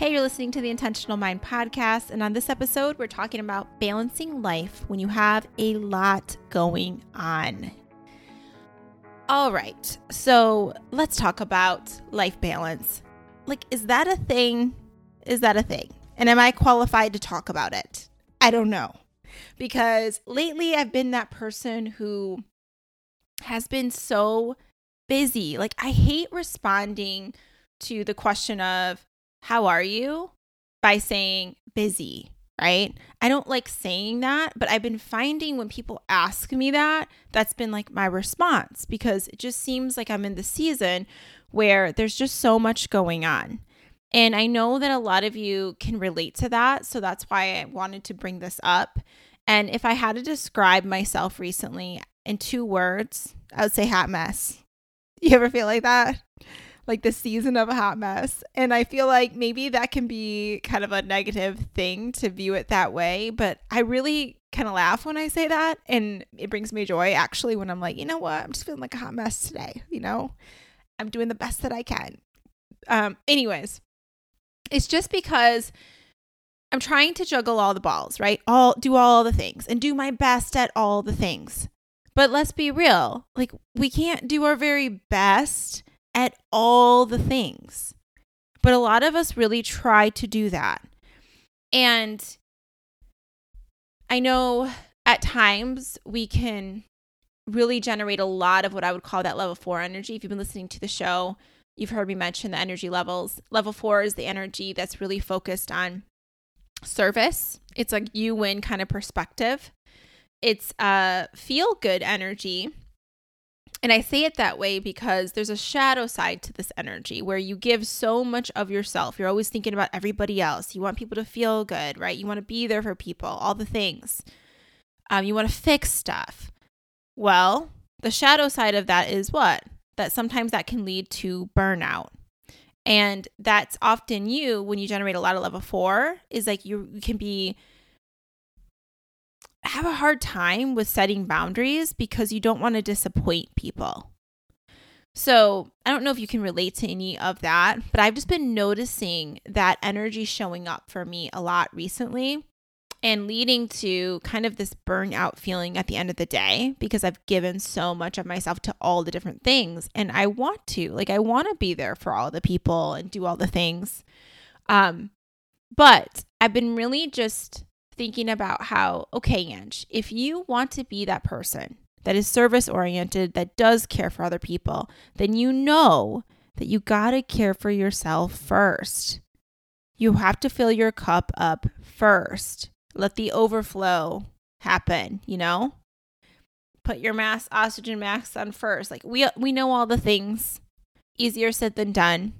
Hey, you're listening to the Intentional Mind podcast, and on this episode, we're talking about balancing life when you have a lot going on. All right, so let's talk about life balance. Like, is that a thing? Is that a thing? And am I qualified to talk about it? I don't know. Because lately, I've been that person who has been so busy. Like, I hate responding to the question of, How are you? by saying busy, right? I don't like saying that, but I've been finding when people ask me that, that's been like my response because it just seems like I'm in the season where there's just so much going on. And I know that a lot of you can relate to that. So that's why I wanted to bring this up. And if I had to describe myself recently in two words, I would say hot mess. You ever feel like that? Like the season of a hot mess. And I feel like maybe that can be kind of a negative thing to view it that way. But I really kind of laugh when I say that. And it brings me joy actually when I'm like, you know what? I'm just feeling like a hot mess today. You know, I'm doing the best that I can. Um, anyways, it's just because I'm trying to juggle all the balls, right? All do all the things and do my best at all the things. But let's be real. Like we can't do our very best at all the things. But a lot of us really try to do that. And I know at times we can really generate a lot of what I would call that level 4 energy. If you've been listening to the show, you've heard me mention the energy levels. Level 4 is the energy that's really focused on service. It's like you win kind of perspective. It's a feel good energy. And I say it that way because there's a shadow side to this energy where you give so much of yourself. You're always thinking about everybody else. You want people to feel good, right? You want to be there for people, all the things. Um, you want to fix stuff. Well, the shadow side of that is what? That sometimes that can lead to burnout. And that's often you when you generate a lot of level four, is like you, you can be have a hard time with setting boundaries because you don't want to disappoint people. So, I don't know if you can relate to any of that, but I've just been noticing that energy showing up for me a lot recently and leading to kind of this burnout feeling at the end of the day because I've given so much of myself to all the different things and I want to like I want to be there for all the people and do all the things um but I've been really just thinking about how okay Ang if you want to be that person that is service oriented that does care for other people then you know that you got to care for yourself first you have to fill your cup up first let the overflow happen, you know? Put your mask oxygen mask on first. Like we we know all the things. Easier said than done.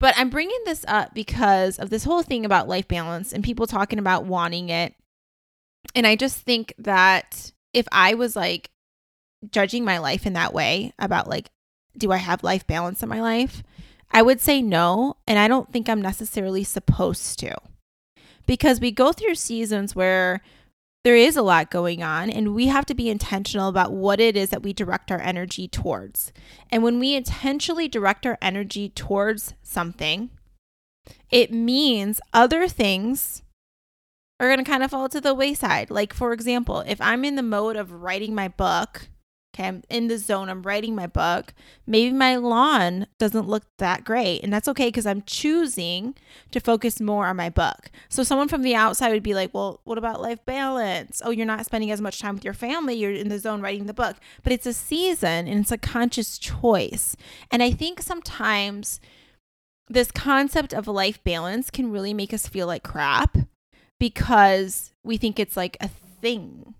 But I'm bringing this up because of this whole thing about life balance and people talking about wanting it. And I just think that if I was like judging my life in that way about like do I have life balance in my life? I would say no, and I don't think I'm necessarily supposed to because we go through seasons where there is a lot going on and we have to be intentional about what it is that we direct our energy towards. And when we intentionally direct our energy towards something, it means other things are going to kind of fall to the wayside. Like, for example, if I'm in the mode of writing my book Okay, I'm in the zone. I'm writing my book. Maybe my lawn doesn't look that great. And that's okay because I'm choosing to focus more on my book. So, someone from the outside would be like, well, what about life balance? Oh, you're not spending as much time with your family. You're in the zone writing the book. But it's a season and it's a conscious choice. And I think sometimes this concept of life balance can really make us feel like crap because we think it's like a thing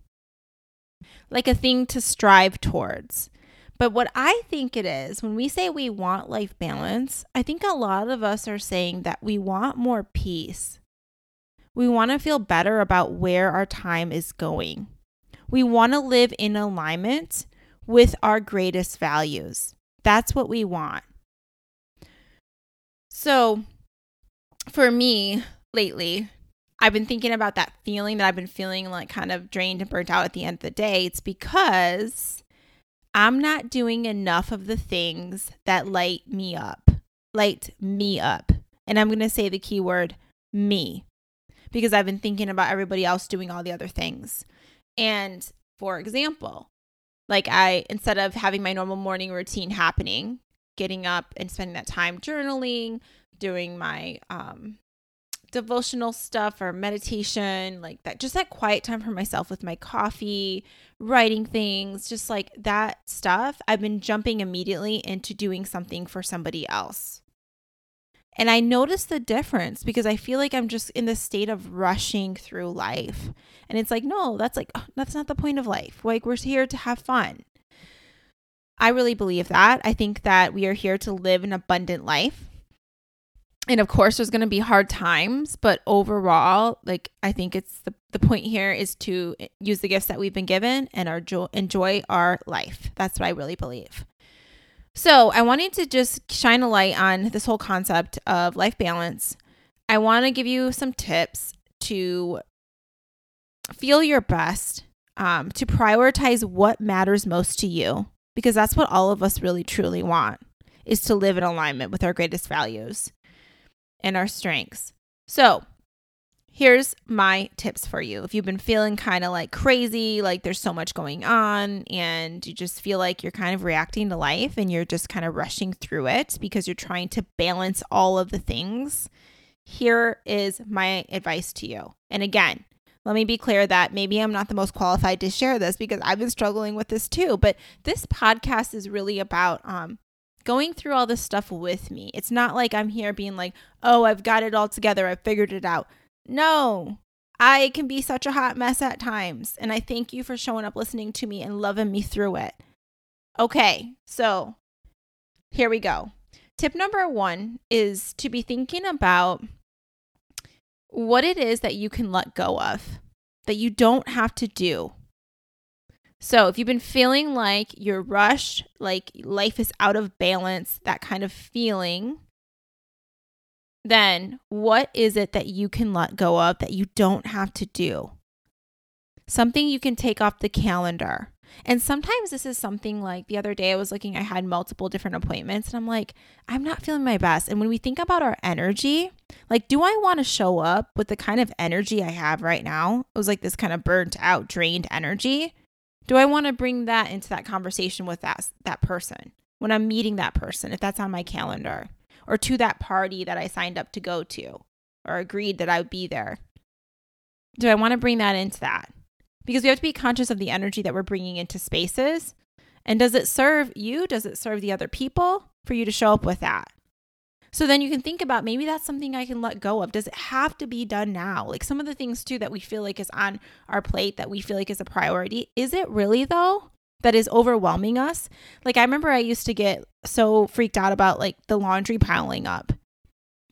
like a thing to strive towards. But what I think it is, when we say we want life balance, I think a lot of us are saying that we want more peace. We want to feel better about where our time is going. We want to live in alignment with our greatest values. That's what we want. So, for me lately, I've been thinking about that feeling that I've been feeling like kind of drained and burnt out at the end of the day. It's because I'm not doing enough of the things that light me up, light me up. And I'm going to say the key word me because I've been thinking about everybody else doing all the other things. And for example, like I, instead of having my normal morning routine happening, getting up and spending that time journaling, doing my um, devotional stuff or meditation, like that, just that quiet time for myself with my coffee, writing things, just like that stuff, I've been jumping immediately into doing something for somebody else. And I notice the difference because I feel like I'm just in the state of rushing through life. And it's like, no, that's like, oh, that's not the point of life. Like, we're here to have fun. I really believe that. I think that we are here to live an abundant life. And of course, there's going to be hard times, but overall, like, I think it's the, the point here is to use the gifts that we've been given and our jo- enjoy our life. That's what I really believe. So, I wanted to just shine a light on this whole concept of life balance. I want to give you some tips to feel your best, um, to prioritize what matters most to you, because that's what all of us really truly want is to live in alignment with our greatest values and our strengths. So, here's my tips for you. If you've been feeling kind of like crazy, like there's so much going on, and you just feel like you're kind of reacting to life and you're just kind of rushing through it because you're trying to balance all of the things, here is my advice to you. And again, let me be clear that maybe I'm not the most qualified to share this because I've been struggling with this too. But this podcast is really about um, going through all this stuff with me. It's not like I'm here being like, oh, I've got it all together, I've figured it out. No, I can be such a hot mess at times. And I thank you for showing up, listening to me, and loving me through it. Okay, so here we go. Tip number one is to be thinking about what it is that you can let go of, that you don't have to do. So, if you've been feeling like you're rushed, like life is out of balance, that kind of feeling, then what is it that you can let go of that you don't have to do? Something you can take off the calendar. And sometimes this is something like the other day I was looking, I had multiple different appointments, and I'm like, I'm not feeling my best. And when we think about our energy, like, do I want to show up with the kind of energy I have right now? It was like this kind of burnt out, drained energy. Do I want to bring that into that conversation with that, that person when I'm meeting that person, if that's on my calendar? or to that party that I signed up to go to or agreed that I would be there? Do I want to bring that into that? Because we have to be conscious of the energy that we're bringing into spaces. And does it serve you? Does it serve the other people for you to show up with that? So then you can think about maybe that's something I can let go of. Does it have to be done now? Like some of the things too that we feel like is on our plate that we feel like is a priority. Is it really though? that is overwhelming us. Like I remember I used to get so freaked out about like the laundry piling up.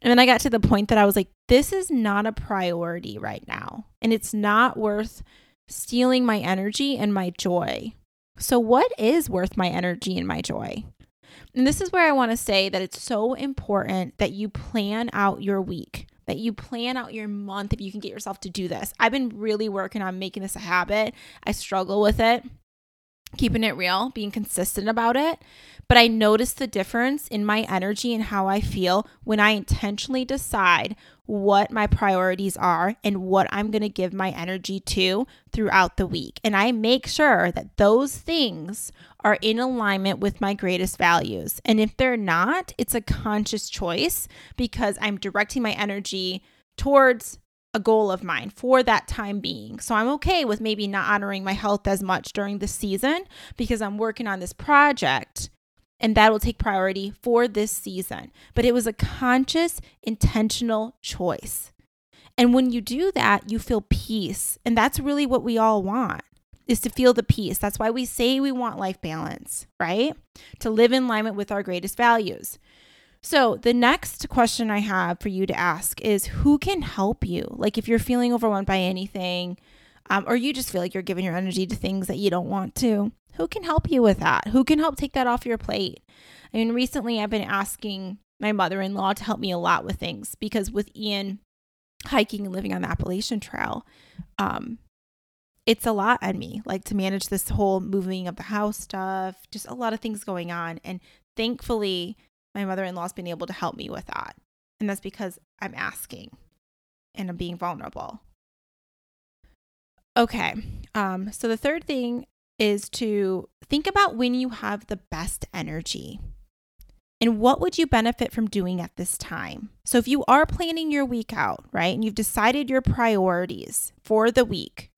And then I got to the point that I was like, this is not a priority right now. And it's not worth stealing my energy and my joy. So, what is worth my energy and my joy? And this is where I want to say that it's so important that you plan out your week, that you plan out your month if you can get yourself to do this. I've been really working on making this a habit. I struggle with it keeping it real, being consistent about it. But I notice the difference in my energy and how I feel when I intentionally decide what my priorities are and what I'm going to give my energy to throughout the week. And I make sure that those things are in alignment with my greatest values. And if they're not, it's a conscious choice because I'm directing my energy towards a goal of mine for that time being. So I'm okay with maybe not honoring my health as much during the season because I'm working on this project and that will take priority for this season. But it was a conscious, intentional choice. And when you do that, you feel peace. And that's really what we all want is to feel the peace. That's why we say we want life balance, right? To live in alignment with our greatest values. So, the next question I have for you to ask is who can help you? Like, if you're feeling overwhelmed by anything, um, or you just feel like you're giving your energy to things that you don't want to, who can help you with that? Who can help take that off your plate? I mean, recently I've been asking my mother in law to help me a lot with things because with Ian hiking and living on the Appalachian Trail, um, it's a lot on me, like to manage this whole moving of the house stuff, just a lot of things going on. And thankfully, my mother in law's been able to help me with that. And that's because I'm asking and I'm being vulnerable. Okay. Um, so the third thing is to think about when you have the best energy and what would you benefit from doing at this time. So if you are planning your week out, right, and you've decided your priorities for the week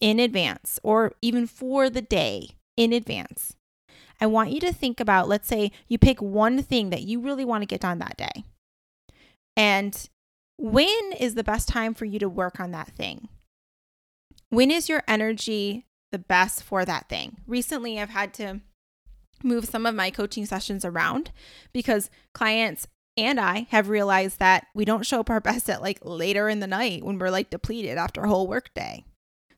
in advance or even for the day in advance, I want you to think about let's say you pick one thing that you really want to get done that day. And when is the best time for you to work on that thing? When is your energy the best for that thing? Recently, I've had to move some of my coaching sessions around because clients and I have realized that we don't show up our best at like later in the night when we're like depleted after a whole work day.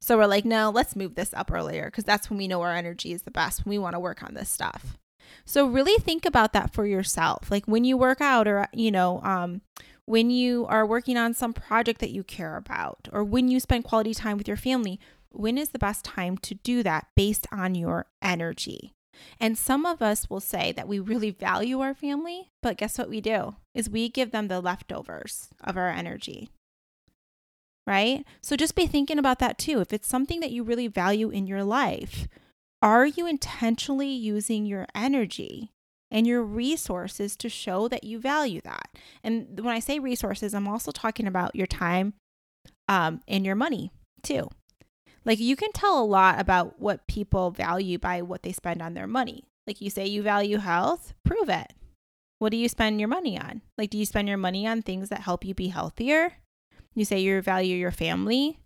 So we're like, no, let's move this up earlier because that's when we know our energy is the best when we want to work on this stuff. So really think about that for yourself. Like when you work out or you know, um when you are working on some project that you care about or when you spend quality time with your family, when is the best time to do that based on your energy? And some of us will say that we really value our family, but guess what we do? Is we give them the leftovers of our energy. Right? So just be thinking about that too. If it's something that you really value in your life, are you intentionally using your energy and your resources to show that you value that. And when I say resources, I'm also talking about your time um, and your money too. Like you can tell a lot about what people value by what they spend on their money. Like you say you value health, prove it. What do you spend your money on? Like, do you spend your money on things that help you be healthier? You say you value your family.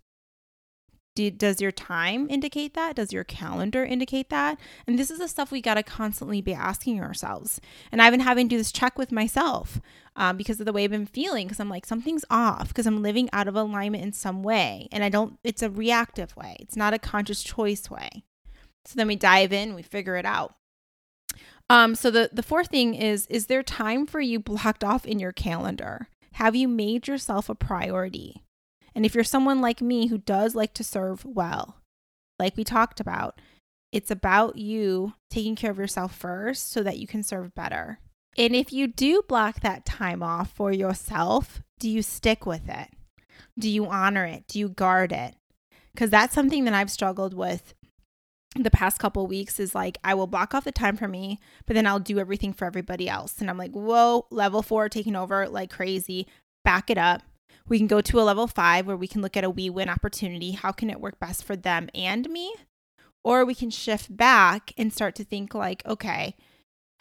Do, does your time indicate that? Does your calendar indicate that? And this is the stuff we got to constantly be asking ourselves. And I've been having to do this check with myself um, because of the way I've been feeling. Because I'm like, something's off because I'm living out of alignment in some way. And I don't, it's a reactive way, it's not a conscious choice way. So then we dive in, we figure it out. Um, so the, the fourth thing is, is there time for you blocked off in your calendar? Have you made yourself a priority? And if you're someone like me who does like to serve well, like we talked about, it's about you taking care of yourself first so that you can serve better. And if you do block that time off for yourself, do you stick with it? Do you honor it? Do you guard it? Because that's something that I've struggled with the past couple weeks is like I will block off the time for me, but then I'll do everything for everybody else. And I'm like, whoa, level four taking over like crazy. Back it up. We can go to a level five where we can look at a we win opportunity. How can it work best for them and me? Or we can shift back and start to think, like, okay,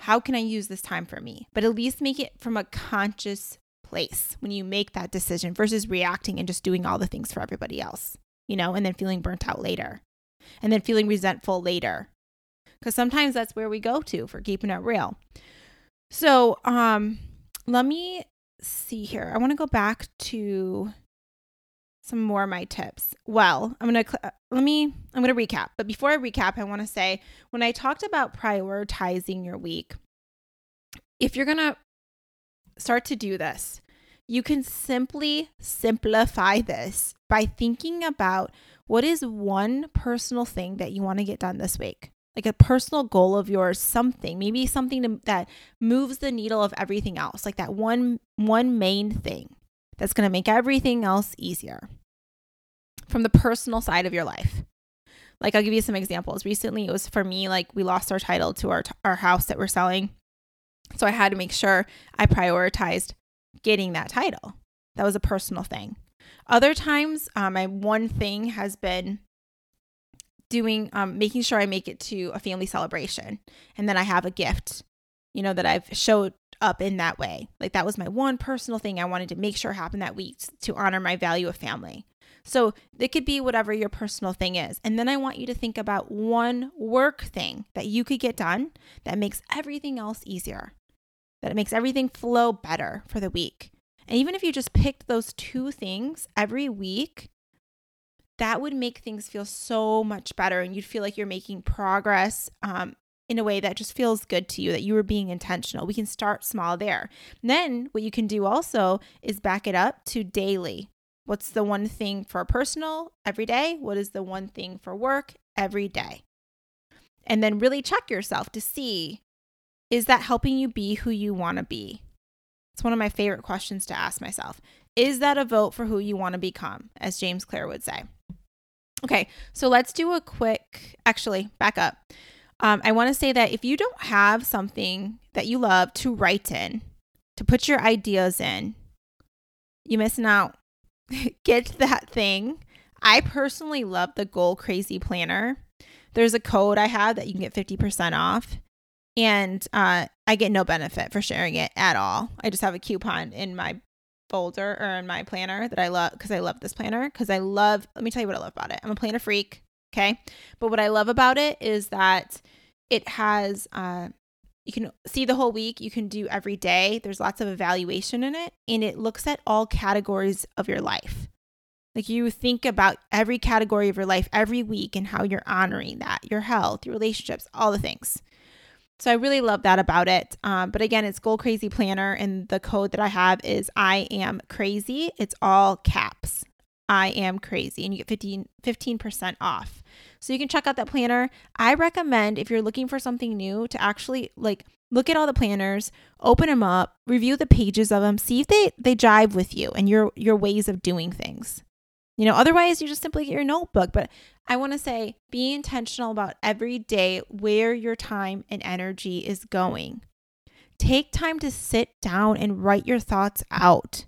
how can I use this time for me? But at least make it from a conscious place when you make that decision versus reacting and just doing all the things for everybody else, you know, and then feeling burnt out later and then feeling resentful later. Because sometimes that's where we go to for keeping it real. So, um, let me see here. I want to go back to some more of my tips. Well, I'm going to cl- let me I'm going to recap. But before I recap, I want to say when I talked about prioritizing your week, if you're going to start to do this, you can simply simplify this by thinking about what is one personal thing that you want to get done this week? Like a personal goal of yours something maybe something to, that moves the needle of everything else like that one one main thing that's going to make everything else easier from the personal side of your life. Like i'll give you some examples. Recently it was for me like we lost our title to our our house that we're selling. So i had to make sure i prioritized getting that title. That was a personal thing other times um, my one thing has been doing um, making sure I make it to a family celebration and then I have a gift, you know, that I've showed up in that way. Like that was my one personal thing I wanted to make sure happened that week to honor my value of family. So it could be whatever your personal thing is. And then I want you to think about one work thing that you could get done that makes everything else easier, that it makes everything flow better for the week. And even if you just picked those two things every week, that would make things feel so much better and you'd feel like you're making progress um, in a way that just feels good to you that you were being intentional. We can start small there. Then what you can do also is back it up to daily. What's the one thing for personal every day? What is the one thing for work every day? And then really check yourself to see is that helping you be who you want to be It's one of my favorite questions to ask myself. Is that a vote for who you want to become, as James Clear would say? Okay, so let's do a quick, actually, back up. Um, I want to say that if you don't have something that you love to write in, to put your ideas in, you're missing out. Get that thing. I personally love the Goal Crazy Planner. There's a code I have that you can get 50% off. And uh, I get no benefit for sharing it at all. I just have a coupon in my folder or in my planner that I love because I love this planner because I love, let me tell you what I love about it. I'm a planner freak. Okay. But what I love about it is that it has, uh, you can see the whole week. You can do every day. There's lots of evaluation in it, and it looks at all categories of your life. Like you think about every category of your life every week and how you're honoring that your health, your relationships, all the things. So I really love that about it. Um, but again, it's Goal Crazy Planner, and the code that I have is I am crazy. It's all caps. I am crazy, and you get 15, 15% off. So you can check out that planner. I recommend if you're looking for something new to actually like look at all the planners, open them up, review the pages of them, see if they they jive with you and your your ways of doing things. You know, otherwise you just simply get your notebook. But I want to say be intentional about every day where your time and energy is going. Take time to sit down and write your thoughts out.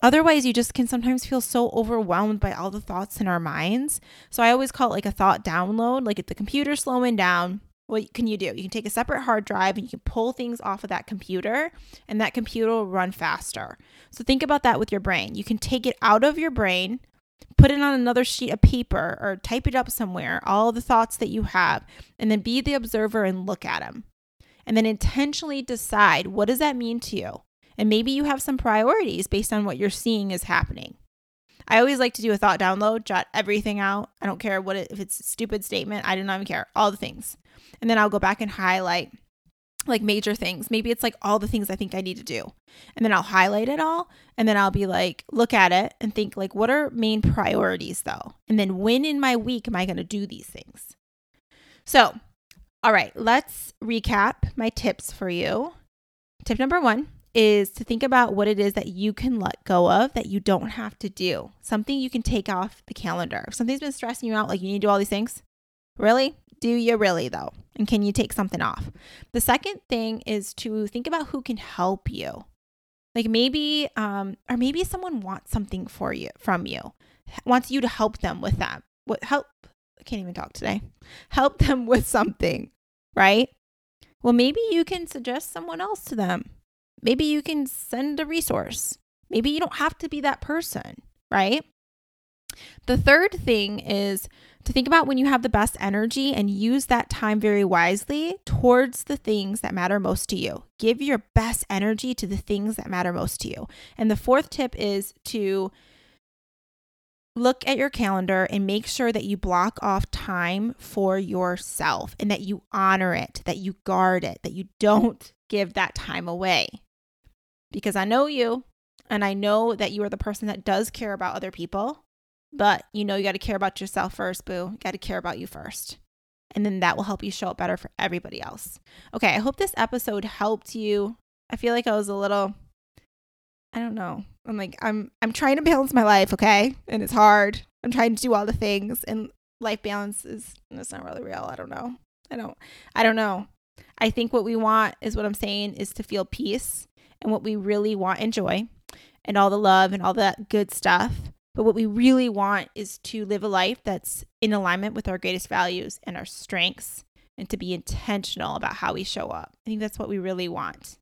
Otherwise, you just can sometimes feel so overwhelmed by all the thoughts in our minds. So I always call it like a thought download. Like if the computer's slowing down, what can you do? You can take a separate hard drive and you can pull things off of that computer, and that computer will run faster. So think about that with your brain. You can take it out of your brain put it on another sheet of paper or type it up somewhere, all the thoughts that you have, and then be the observer and look at them. And then intentionally decide what does that mean to you? And maybe you have some priorities based on what you're seeing is happening. I always like to do a thought download, jot everything out. I don't care what it, if it's a stupid statement, I do not even care. All the things. And then I'll go back and highlight like major things. Maybe it's like all the things I think I need to do. And then I'll highlight it all and then I'll be like look at it and think like what are main priorities though? And then when in my week am I going to do these things? So, all right, let's recap my tips for you. Tip number 1 is to think about what it is that you can let go of that you don't have to do. Something you can take off the calendar. If something's been stressing you out like you need to do all these things, really? Do you really, though? And can you take something off? The second thing is to think about who can help you. Like maybe, um, or maybe someone wants something for you from you, wants you to help them with that. What help? I can't even talk today. Help them with something, right? Well, maybe you can suggest someone else to them. Maybe you can send a resource. Maybe you don't have to be that person, right? The third thing is to think about when you have the best energy and use that time very wisely towards the things that matter most to you. Give your best energy to the things that matter most to you. And the fourth tip is to look at your calendar and make sure that you block off time for yourself and that you honor it, that you guard it, that you don't give that time away. Because I know you and I know that you are the person that does care about other people but you know, you got to care about yourself first, boo. You got to care about you first. And then that will help you show up better for everybody else. Okay, I hope this episode helped you. I feel like I was a little I don't know. I'm like I'm I'm trying to balance my life, okay? And it's hard. I'm trying to do all the things and life balance is it's not really real. I don't know. I don't I don't know. I think what we want is what I'm saying is to feel peace and what we really want and joy and all the love and all that good stuff but what we really want is to live a life that's in alignment with our greatest values and our strengths and to be intentional about how we show up. I think that's what we really want.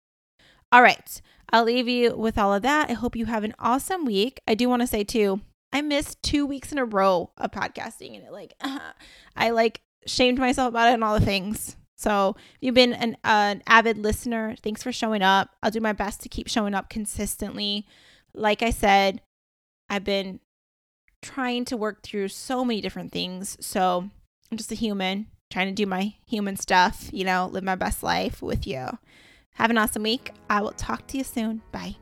All right. I'll leave you with all of that. I hope you have an awesome week. I do want to say too, I missed two weeks in a row of podcasting and it like uh, I like shamed myself about it and all the things. So if you've been an, uh, an avid listener, thanks for showing up. I'll do my best to keep showing up consistently. Like I said, I've been trying to work through so many different things. So I'm just a human trying to do my human stuff, you know, live my best life with you. Have an awesome week. I will talk to you soon. Bye.